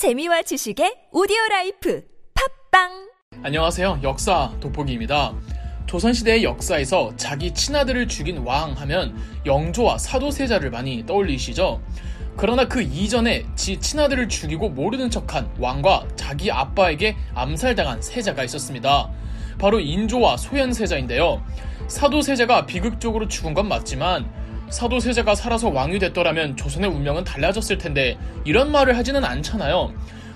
재미와 지식의 오디오 life 팟빵 안녕하세요. 역사 돋보기입니다. 조선시대의 역사에서 자기 친아들을 죽인 왕 하면 영조와 사도세자를 많이 떠올리시죠? 그러나 그 이전에 지 친아들을 죽이고 모르는 척한 왕과 자기 아빠에게 암살당한 세자가 있었습니다. 바로 인조와 소현세자인데요. 사도세자가 비극적으로 죽은 건 맞지만 사도세자가 살아서 왕이 됐더라면 조선의 운명은 달라졌을 텐데 이런 말을 하지는 않잖아요.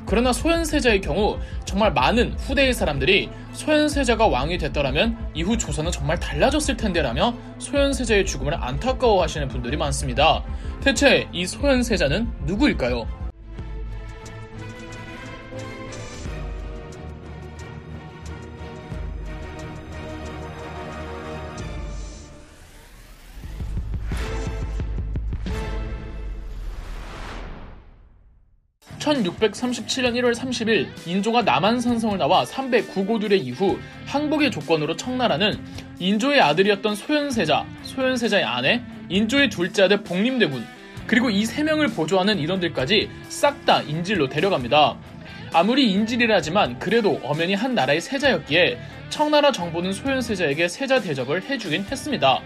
그러나 소현세자의 경우 정말 많은 후대의 사람들이 소현세자가 왕이 됐더라면 이후 조선은 정말 달라졌을 텐데라며 소현세자의 죽음을 안타까워 하시는 분들이 많습니다. 대체 이 소현세자는 누구일까요? 1637년 1월 30일 인조가 남한 산성을 나와 309고들의 이후 항복의 조건으로 청나라는 인조의 아들이었던 소현세자, 소현세자의 아내, 인조의 둘째 아들 복림대군, 그리고 이 세 명을 보조하는 인원들까지 싹 다 인질로 데려갑니다. 아무리 인질이라지만 그래도 엄연히 한 나라의 세자였기에 청나라 정부는 소현세자에게 세자 대접을 해주긴 했습니다.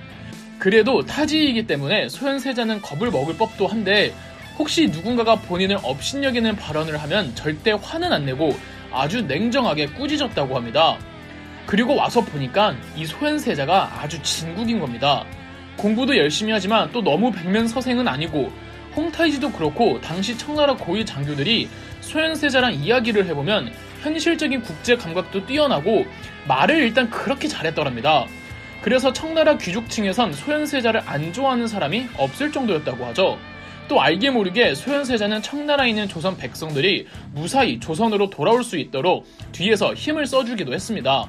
그래도 타지이기 때문에 소현세자는 겁을 먹을 법도 한데 혹시 누군가가 본인을 업신여기는 발언을 하면 절대 화는 안 내고 아주 냉정하게 꾸짖었다고 합니다. 그리고 와서 보니까 이 소현세자가 아주 진국인 겁니다. 공부도 열심히 하지만 또 너무 백면서생은 아니고 홍타이지도 그렇고 당시 청나라 고위 장교들이 소현세자랑 이야기를 해보면 현실적인 국제 감각도 뛰어나고 말을 일단 그렇게 잘했더랍니다. 그래서 청나라 귀족층에선 소현세자를 안 좋아하는 사람이 없을 정도였다고 하죠. 또 알게 모르게 소현세자는 청나라에 있는 조선 백성들이 무사히 조선으로 돌아올 수 있도록 뒤에서 힘을 써주기도 했습니다.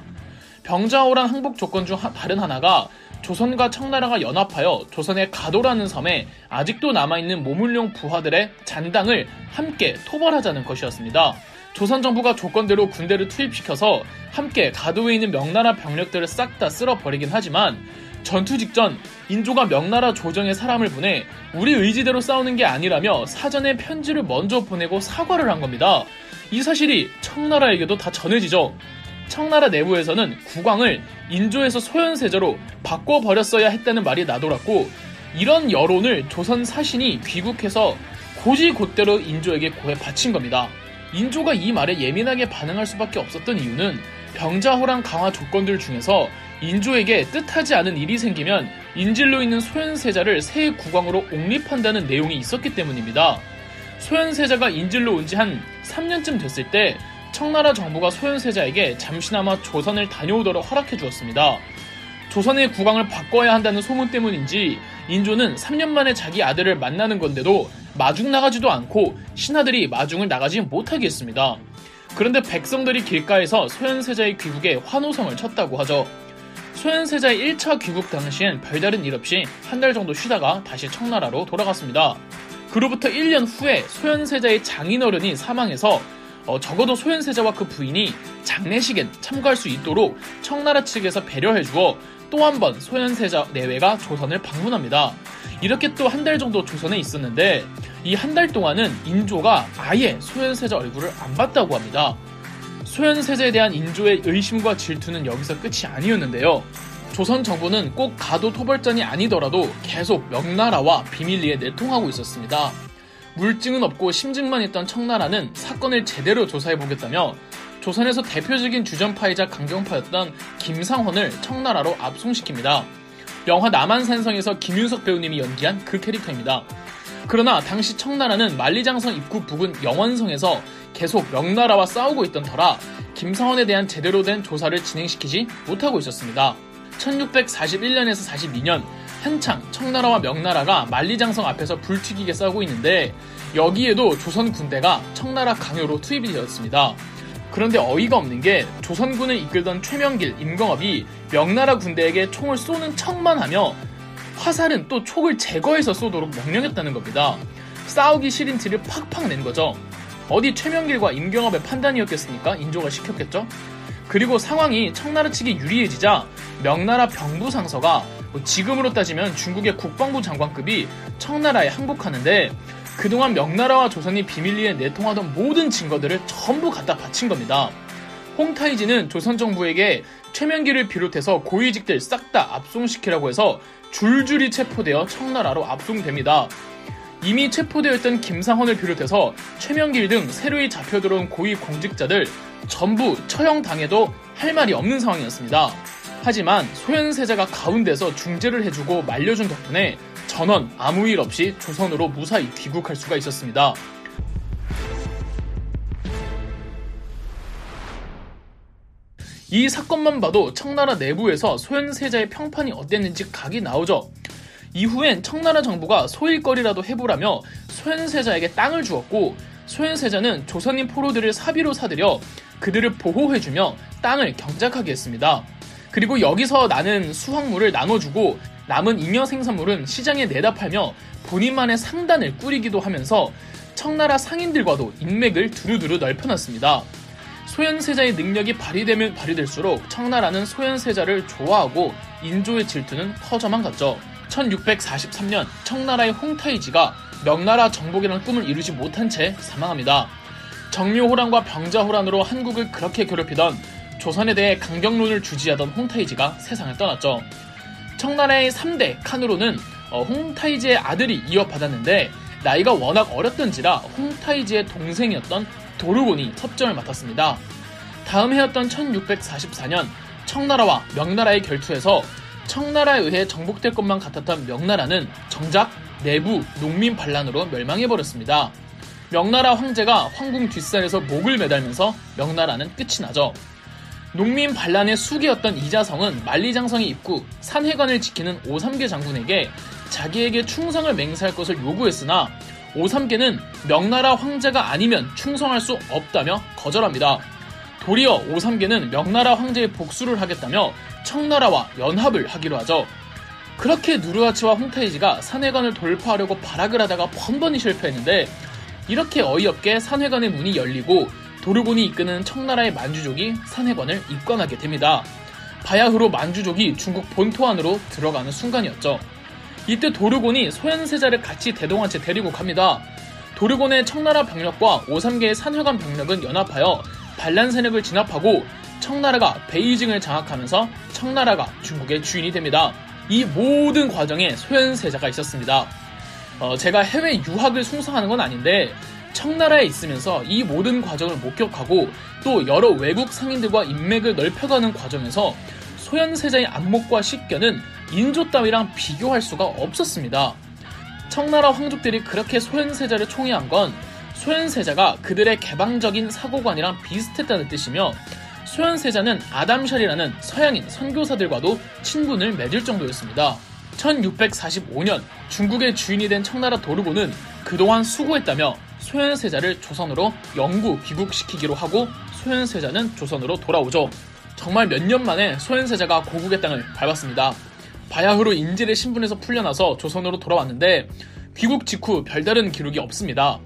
병자호란 항복 조건 중 다른 하나가 조선과 청나라가 연합하여 조선의 가도라는 섬에 아직도 남아있는 모물룡 부하들의 잔당을 함께 토벌하자는 것이었습니다. 조선 정부가 조건대로 군대를 투입시켜서 함께 가도에 있는 명나라 병력들을 싹 다 쓸어버리긴 하지만 전투 직전 인조가 명나라 조정에 사람을 보내 우리 의지대로 싸우는 게 아니라며 사전에 편지를 먼저 보내고 사과를 한 겁니다. 이 사실이 청나라에게도 다 전해지죠. 청나라 내부에서는 국왕을 인조에서 소현세자로 바꿔버렸어야 했다는 말이 나돌았고 이런 여론을 조선 사신이 귀국해서 고지곧대로 인조에게 고해 바친 겁니다. 인조가 이 말에 예민하게 반응할 수밖에 없었던 이유는 병자호랑 강화 조건들 중에서 인조에게 뜻하지 않은 일이 생기면 인질로 있는 소현세자를 새 국왕으로 옹립한다는 내용이 있었기 때문입니다. 소현세자가 인질로 온 지 한 3년쯤 됐을 때 청나라 정부가 소현세자에게 잠시나마 조선을 다녀오도록 허락해 주었습니다. 조선의 국왕을 바꿔야 한다는 소문 때문인지 인조는 3년 만에 자기 아들을 만나는 건데도 마중 나가지도 않고 신하들이 마중을 나가지 못하게 했습니다. 그런데 백성들이 길가에서 소현세자의 귀국에 환호성을 쳤다고 하죠. 소현세자의 1차 귀국 당시엔 별다른 일 없이 한 달 정도 쉬다가 다시 청나라로 돌아갔습니다. 그로부터 1년 후에 소현세자의 장인어른이 사망해서 어, 적어도 소현세자와 그 부인이 장례식엔 참가할 수 있도록 청나라 측에서 배려해 주어 또 한 번 소현세자 내외가 조선을 방문합니다. 이렇게 또 한 달 정도 조선에 있었는데 이 한 달 동안은 인조가 아예 소현세자 얼굴을 안 봤다고 합니다. 소현세자에 대한 인조의 의심과 질투는 여기서 끝이 아니었는데요. 조선 정부는 꼭 가도 토벌전이 아니더라도 계속 명나라와 비밀리에 내통하고 있었습니다. 물증은 없고 심증만 있던 청나라는 사건을 제대로 조사해보겠다며 조선에서 대표적인 주전파이자 강경파였던 김상헌을 청나라로 압송시킵니다. 영화 남한산성에서 김윤석 배우님이 연기한 그 캐릭터입니다. 그러나 당시 청나라는 만리장성 입구 부근 영원성에서 계속 명나라와 싸우고 있던 터라 김상원에 대한 제대로 된 조사를 진행시키지 못하고 있었습니다. 1641년에서 42년 한창 청나라와 명나라가 만리장성 앞에서 불튀기게 싸우고 있는데 여기에도 조선 군대가 청나라 강요로 투입이 되었습니다. 그런데 어이가 없는 게 조선군을 이끌던 최명길, 임경업이 명나라 군대에게 총을 쏘는 척만 하며 화살은 또 촉을 제거해서 쏘도록 명령했다는 겁니다. 싸우기 싫은 티를 팍팍 낸 거죠. 어디 최명길과 임경업의 판단이었겠습니까? 인조가 시켰겠죠? 그리고 상황이 청나라 측이 유리해지자 명나라 병부 상서가 뭐 지금으로 따지면 중국의 국방부 장관급이 청나라에 항복하는데 그동안 명나라와 조선이 비밀리에 내통하던 모든 증거들을 전부 갖다 바친 겁니다. 홍타이지는 조선 정부에게 최명기를 비롯해서 고위직들 싹 다 압송시키라고 해서 줄줄이 체포되어 청나라로 압송됩니다. 이미 체포되어 있던 김상헌을 비롯해서 최명길 등 새로이 잡혀 들어온 고위 공직자들 전부 처형당해도 할 말이 없는 상황이었습니다. 하지만 소현세자가 가운데서 중재를 해주고 말려준 덕분에 전원 아무 일 없이 조선으로 무사히 귀국할 수가 있었습니다. 이 사건만 봐도 청나라 내부에서 소현세자의 평판이 어땠는지 각이 나오죠. 이후엔 청나라 정부가 소일거리라도 해보라며 소현세자에게 땅을 주었고 소현세자는 조선인 포로들을 사비로 사들여 그들을 보호해주며 땅을 경작하게 했습니다. 그리고 여기서 나는 수확물을 나눠주고 남은 잉여 생산물은 시장에 내다 팔며 본인만의 상단을 꾸리기도 하면서 청나라 상인들과도 인맥을 두루두루 넓혀놨습니다. 소현세자의 능력이 발휘되면 발휘될수록 청나라는 소현세자를 좋아하고 인조의 질투는 커져만 갔죠. 1643년 청나라의 홍타이지가 명나라 정복이라는 꿈을 이루지 못한 채 사망합니다. 정묘호란과 병자호란으로 한국을 그렇게 괴롭히던 조선에 대해 강경론을 주지하던 홍타이지가 세상을 떠났죠. 청나라의 3대 칸으로는 어, 홍타이지의 아들이 이어받았는데 나이가 워낙 어렸던지라 홍타이지의 동생이었던 도르곤이 섭정을 맡았습니다. 다음 해였던 1644년 청나라와 명나라의 결투에서 청나라에 의해 정복될 것만 같았던 명나라는 정작 내부 농민 반란으로 멸망해버렸습니다. 명나라 황제가 황궁 뒷산에서 목을 매달면서 명나라는 끝이 나죠. 농민 반란의 수기였던 이자성은 만리장성의 입구 산해관을 지키는 오삼계 장군에게 자기에게 충성을 맹세할 것을 요구했으나 오삼계는 명나라 황제가 아니면 충성할 수 없다며 거절합니다. 도리어 오삼계는 명나라 황제의 복수를 하겠다며 청나라와 연합을 하기로 하죠. 그렇게 누르하치와 홍타이지가 산해관을 돌파하려고 발악을 하다가 번번이 실패했는데 이렇게 어이없게 산해관의 문이 열리고 도르곤이 이끄는 청나라의 만주족이 산해관을 입관하게 됩니다. 바야흐로 만주족이 중국 본토 안으로 들어가는 순간이었죠. 이때 도르곤이 소현세자를 같이 대동한 채 데리고 갑니다. 도르곤의 청나라 병력과 오삼계의 산회관 병력은 연합하여 반란 세력을 진압하고 청나라가 베이징을 장악하면서 청나라가 중국의 주인이 됩니다. 이 모든 과정에 소현세자가 있었습니다. 어, 제가 해외 유학을 숭상하는 건 아닌데 청나라에 있으면서 이 모든 과정을 목격하고 또 여러 외국 상인들과 인맥을 넓혀가는 과정에서 소현세자의 안목과 식견은 인조 따위랑 비교할 수가 없었습니다. 청나라 황족들이 그렇게 소현세자를 총애한 건 소현세자가 그들의 개방적인 사고관이랑 비슷했다는 뜻이며 소현세자는 아담샬이라는 서양인 선교사들과도 친분을 맺을 정도였습니다. 1645년 중국의 주인이 된 청나라 도르고는 그동안 수고했다며 소현세자를 조선으로 영구 귀국시키기로 하고 소현세자는 조선으로 돌아오죠. 정말 몇 년 만에 소현세자가 고국의 땅을 밟았습니다. 바야흐로 인질의 신분에서 풀려나서 조선으로 돌아왔는데 귀국 직후 별다른 기록이 없습니다.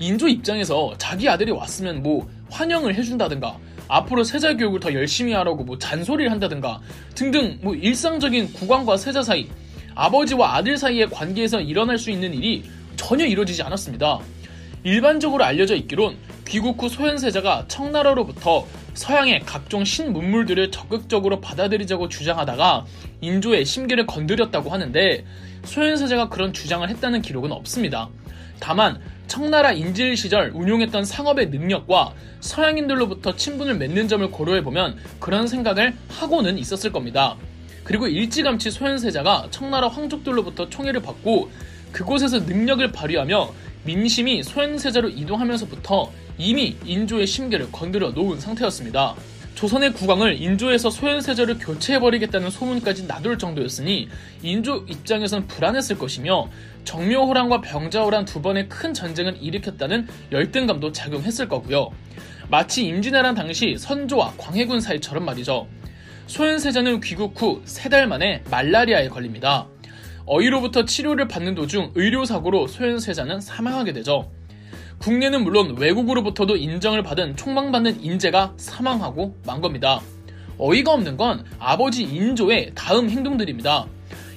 인조 입장에서 자기 아들이 왔으면 뭐 환영을 해준다든가 앞으로 세자 교육을 더 열심히 하라고 뭐 잔소리를 한다든가 등등 뭐 일상적인 국왕과 세자 사이 아버지와 아들 사이의 관계에서 일어날 수 있는 일이 전혀 이루어지지 않았습니다. 일반적으로 알려져 있기론 귀국 후 소현세자가 청나라로부터 서양의 각종 신문물들을 적극적으로 받아들이자고 주장하다가 인조의 심기를 건드렸다고 하는데 소현세자가 그런 주장을 했다는 기록은 없습니다. 다만 청나라 인질 시절 운용했던 상업의 능력과 서양인들로부터 친분을 맺는 점을 고려해보면 그런 생각을 하고는 있었을 겁니다. 그리고 일찌감치 소현세자가 청나라 황족들로부터 총애를 받고 그곳에서 능력을 발휘하며 민심이 소현세자로 이동하면서부터 이미 인조의 심계를 건드려 놓은 상태였습니다. 조선의 국왕을 인조에서 소현세자를 교체해버리겠다는 소문까지 나돌 정도였으니 인조 입장에선 불안했을 것이며 정묘호란과 병자호란 두 번의 큰 전쟁을 일으켰다는 열등감도 작용했을 거고요. 마치 임진왜란 당시 선조와 광해군 사이처럼 말이죠. 소현세자는 귀국 후 세 달 만에 말라리아에 걸립니다. 어이로부터 치료를 받는 도중 의료사고로 소현세자는 사망하게 되죠. 국내는 물론 외국으로부터도 인정을 받은 총망받는 인재가 사망하고 만 겁니다. 어이가 없는 건 아버지 인조의 다음 행동들입니다.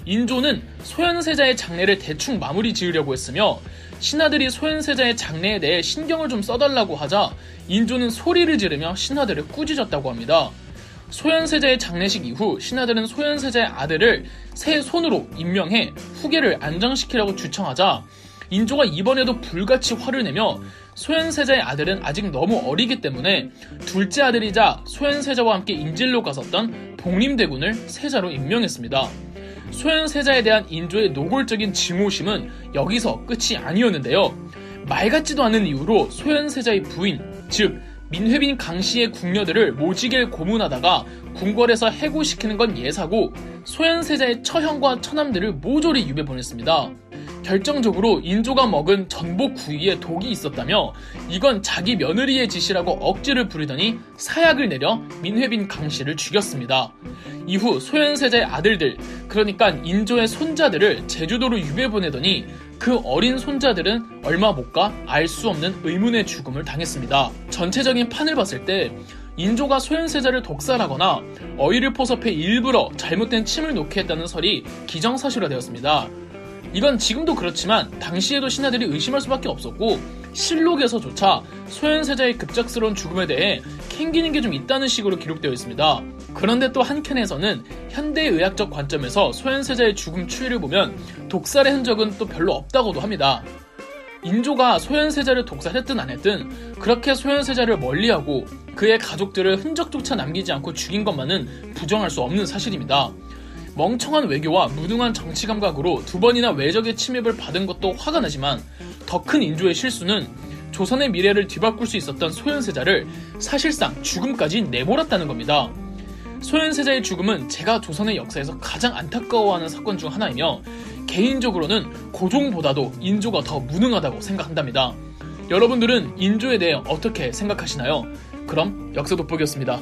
인조는 소현세자의 장례를 대충 마무리 지으려고 했으며 신하들이 소현세자의 장래에 대해 신경을 좀 써달라고 하자 인조는 소리를 지르며 신하들을 꾸짖었다고 합니다. 소현세자의 장례식 이후 신하들은 소현세자의 아들을 새 손으로 임명해 후계를 안정시키라고 주청하자 인조가 이번에도 불같이 화를 내며 소현세자의 아들은 아직 너무 어리기 때문에 둘째 아들이자 소현세자와 함께 인질로 갔었던 복림대군을 세자로 임명했습니다. 소현세자에 대한 인조의 노골적인 증오심은 여기서 끝이 아니었는데요. 말 같지도 않은 이유로 소현세자의 부인, 즉 민회빈 강씨의 궁녀들을 모지길 고문하다가 궁궐에서 해고시키는 건 예사고 소현세자의 처형과 처남들을 모조리 유배 보냈습니다. 결정적으로 인조가 먹은 전복 구이에 독이 있었다며 이건 자기 며느리의 짓이라고 억지를 부리더니 사약을 내려 민회빈 강씨를 죽였습니다. 이후 소현세자의 아들들, 그러니까 인조의 손자들을 제주도로 유배 보내더니 그 어린 손자들은 얼마 못 가 알 수 없는 의문의 죽음을 당했습니다. 전체적인 판을 봤을 때 인조가 소현세자를 독살하거나 어이를 포섭해 일부러 잘못된 침을 놓게 했다는 설이 기정사실화되었습니다. 이건 지금도 그렇지만 당시에도 신하들이 의심할 수밖에 없었고 실록에서조차 소현세자의 급작스러운 죽음에 대해 캥기는 게 좀 있다는 식으로 기록되어 있습니다. 그런데 또 한켠에서는 현대의학적 관점에서 소현세자의 죽음 추이를 보면 독살의 흔적은 또 별로 없다고도 합니다. 인조가 소현세자를 독살했든 안 했든 그렇게 소현세자를 멀리하고 그의 가족들을 흔적조차 남기지 않고 죽인 것만은 부정할 수 없는 사실입니다. 멍청한 외교와 무능한 정치 감각으로 두 번이나 외적의 침입을 받은 것도 화가 나지만 더 큰 인조의 실수는 조선의 미래를 뒤바꿀 수 있었던 소현세자를 사실상 죽음까지 내몰았다는 겁니다. 소현세자의 죽음은 제가 조선의 역사에서 가장 안타까워하는 사건 중 하나이며 개인적으로는 고종보다도 인조가 더 무능하다고 생각한답니다. 여러분들은 인조에 대해 어떻게 생각하시나요? 그럼 역사 돋보기였습니다.